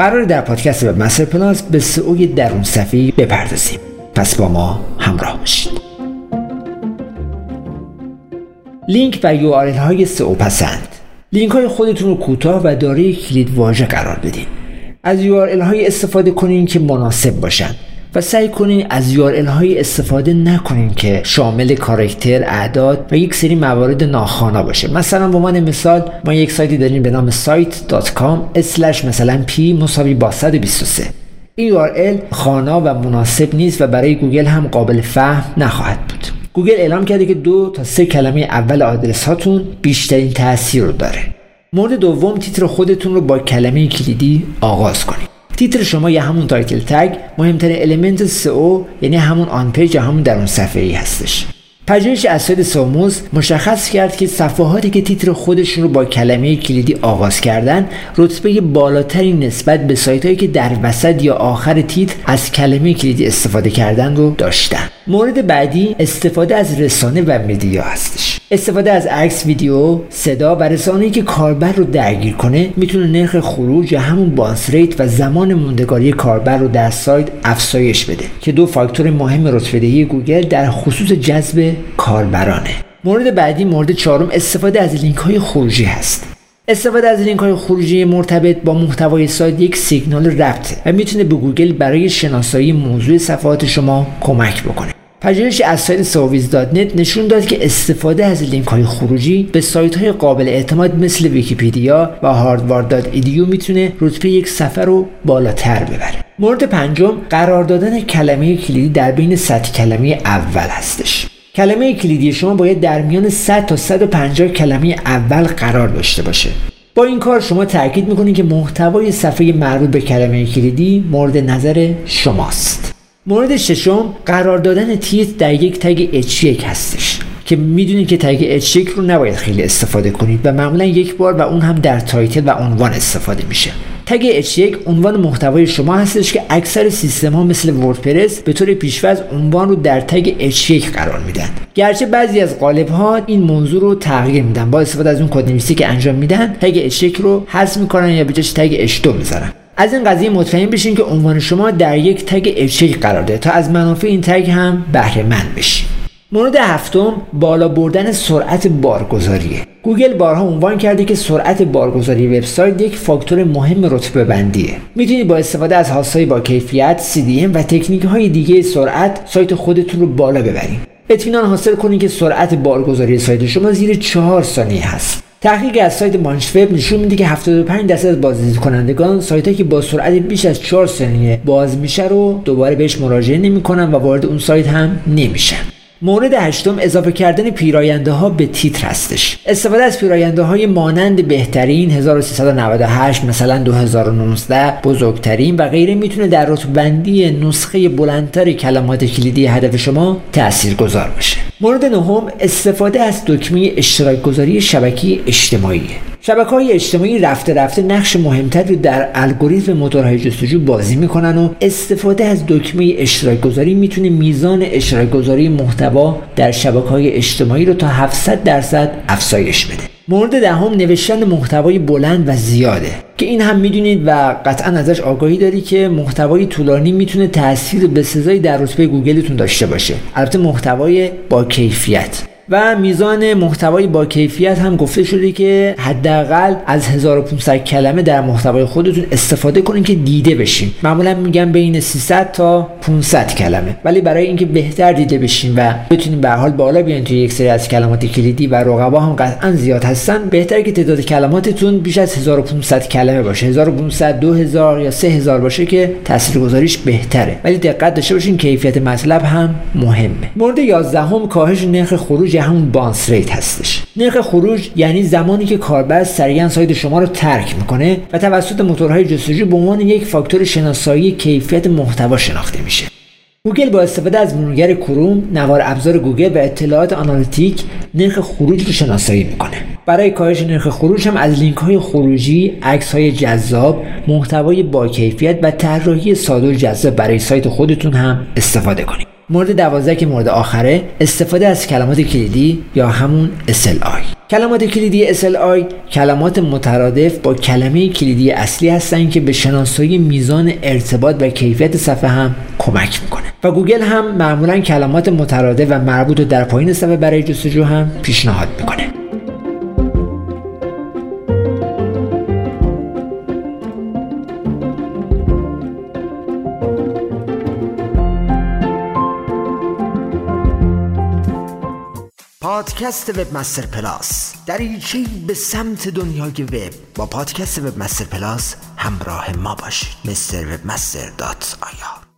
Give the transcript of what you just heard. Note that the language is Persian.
قرار در پادکست وب مستر پلاس به سئو درون صفحه بپردازیم. پس با ما همراه باشید. لینک و URL های سئو پسند لینک های خودتون رو کوتاه و دارای کلید واژه قرار بدین. از URL های استفاده کنین که مناسب باشن. و سعی کنین از URL های استفاده نکنین که شامل کارکتر اعداد و یک سری موارد ناخوانا باشه. مثلا به عنوان مثال ما یک سایتی داریم به نام site.com مثلا p مساوی با 123 این URL خوانا و مناسب نیست و برای گوگل هم قابل فهم نخواهد بود. گوگل اعلام کرده که دو تا سه کلمه اول آدرس هاتون بیشترین تاثیر رو داره. مورد دوم تیتر خودتون رو با کلمه کلیدی آغاز کنید تیتر شما یا همون title tag مهمترین element سئو یعنی همون on page یا همون درون صفحه ای هستش. پژوهش از سایت SEOmoz مشخص کرد که صفحاتی که تیتر خودشون رو با کلمه کلیدی آغاز کردن رتبه بالاتری نسبت به سایت هایی که در وسط یا آخر تیتر از کلمه کلیدی استفاده کردن رو داشتن. مورد بعدی استفاده از رسانه و media هستش. استفاده از عکس ویدیو صدا و رسانه‌ای که کاربر رو درگیر کنه می‌تونه نرخ خروج یا همون bounce rate و زمان موندگاری کاربر رو در سایت افزایش بده که دو فاکتور مهم رتبه‌دهی گوگل در خصوص جذب کاربرانه. مورد بعدی مورد چهارم استفاده از لینک های خروجی هست. استفاده از لینک های خروجی مرتبط با محتوای سایت یک سیگنال ربطه و می‌تونه به گوگل برای شناسایی موضوع صفحات شما کمک بکنه. پژوهش از سایت ساویز نشون داد که استفاده از لینک های خروجی به سایت های قابل اعتماد مثل ویکیپدیا و harvard.edu می‌تونه رتبه یک صفحه رو بالاتر ببره. مورد پنجم قرار دادن کلمه کلیدی در بین 100 کلمه اول هستش. کلمه کلیدی شما باید در میان 100 تا 150 کلمه اول قرار داشته باشه. با این کار شما تاکید می‌کنید که محتوای صفحه مربوط به کلمه کلیدی مورد نظر شماست. مورد ششم قرار دادن تیتر در یک تگ H1 هستش که می‌دونید که تگ H1 رو نباید خیلی استفاده کنید و معمولا یک بار و اون هم در title و عنوان استفاده میشه. تگ H1 عنوان محتوای شما هستش که اکثر سیستم ها مثل وردپرس به طور پیشفرض عنوان رو در تگ H1 قرار میدن. گرچه بعضی از قالب ها این موضوع رو تغییر میدن با استفاده از اون کد که انجام میدن تگ H1 رو حذف می‌کنن یا به جاش تگ H2 می‌ذارن. از این قضیه مطمئن بشین که عنوان شما در یک تگ F6 قرار داره تا از منافع این تگ هم بهره مند بشین. مورد هفتم بالا بردن سرعت بارگذاریه. گوگل بارها عنوان کرده که سرعت بارگذاری وبسایت یک فاکتور مهم رتبه بندیه می‌تونید با استفاده از هاستهای با کیفیت CDN و تکنیک های دیگه سرعت سایت خودتون رو بالا ببرید. اطمینان حاصل کنید که سرعت بارگذاری سایت شما زیر 4 ثانیه هست. تحقیق از سایت مانچوب نشون میده که 75 درصد از بازدید کنندگان سایت که با سرعت بیش از 4 ثانیه باز میشه رو دوباره بهش مراجعه نمی‌کنن و وارد اون سایت هم نمیشن. مورد هشتم اضافه کردن پیراینده ها به تیتر هستش. استفاده از پیراینده های مانند بهترین 1398 مثلا 2019 بزرگترین و غیره می‌تونه در رتبندی نسخه بلندتر کلمات کلیدی هدف شما تأثیر گذار باشه. مورد نهم استفاده از دکمه اشتراک گذاری شبکه اجتماعی. شبکه های اجتماعی رفته رفته نقش مهمتر رو در الگوریتم موتورهای جستجو بازی می‌کنن و استفاده از دکمه اشتراک گذاری می‌تونه میزان اشتراک گذاری محتوا در شبکه های اجتماعی رو تا 700 درصد افزایش بده. مورد دهم نوشتن محتوای بلند و زیاده که این هم می‌دونید و قطعا ازش آگاهی داری که محتوای طولانی می‌تونه تاثیر به سزایی در رتبه گوگلتون داشته باشه. البته محتوای با کیفیت. و میزان محتوای با کیفیت هم گفته شده که حداقل از 1500 کلمه در محتوای خودتون استفاده کنین که دیده بشین. معمولا میگم بین 300 تا 500 کلمه. ولی برای اینکه بهتر دیده بشین و بتونین به حال بالا بیاین توی یک سری از کلمات کلیدی و رقبا هم قطعا زیاد هستن بهتر که تعداد کلماتتون بیش از 1500 کلمه باشه. 1500 2000 یا 3000 باشه که تاثیرگذاریش بهتره. ولی دقت داشته باشین کیفیت مطلب هم مهمه. مورد 11 هم کاهش نرخ خروج همون bounce rate هستش. نرخ خروج یعنی زمانی که کاربر سریعا سایت شما رو ترک می‌کنه و توسط موتورهای جستجو به عنوان یک فاکتور شناسایی کیفیت محتوا شناخته میشه. گوگل با استفاده از مرورگر کروم نوار ابزار گوگل و اطلاعات analytic نرخ خروج رو شناسایی می‌کنه. برای کاهش نرخ خروج هم از لینک های خروجی عکس های جذاب محتوای با کیفیت و طراحی ساده و جذاب برای سایت خودتون هم استفاده کنید. مورد دوازده که مورد آخره استفاده از کلمات کلیدی یا همون SLI کلمات کلیدی SLI کلمات مترادف با کلمه کلیدی اصلی هستند که به شناسایی میزان ارتباط و کیفیت صفحه هم کمک می‌کنه. و گوگل هم معمولا کلمات مترادف و مربوط در پایین صفحه برای جستجو هم پیشنهاد می‌کنه. پادکست وب مستر پلاس دریچه به سمت دنیای وب با پادکست وب مستر پلاس همراه ما باشید. مستر وب مستر دات آیا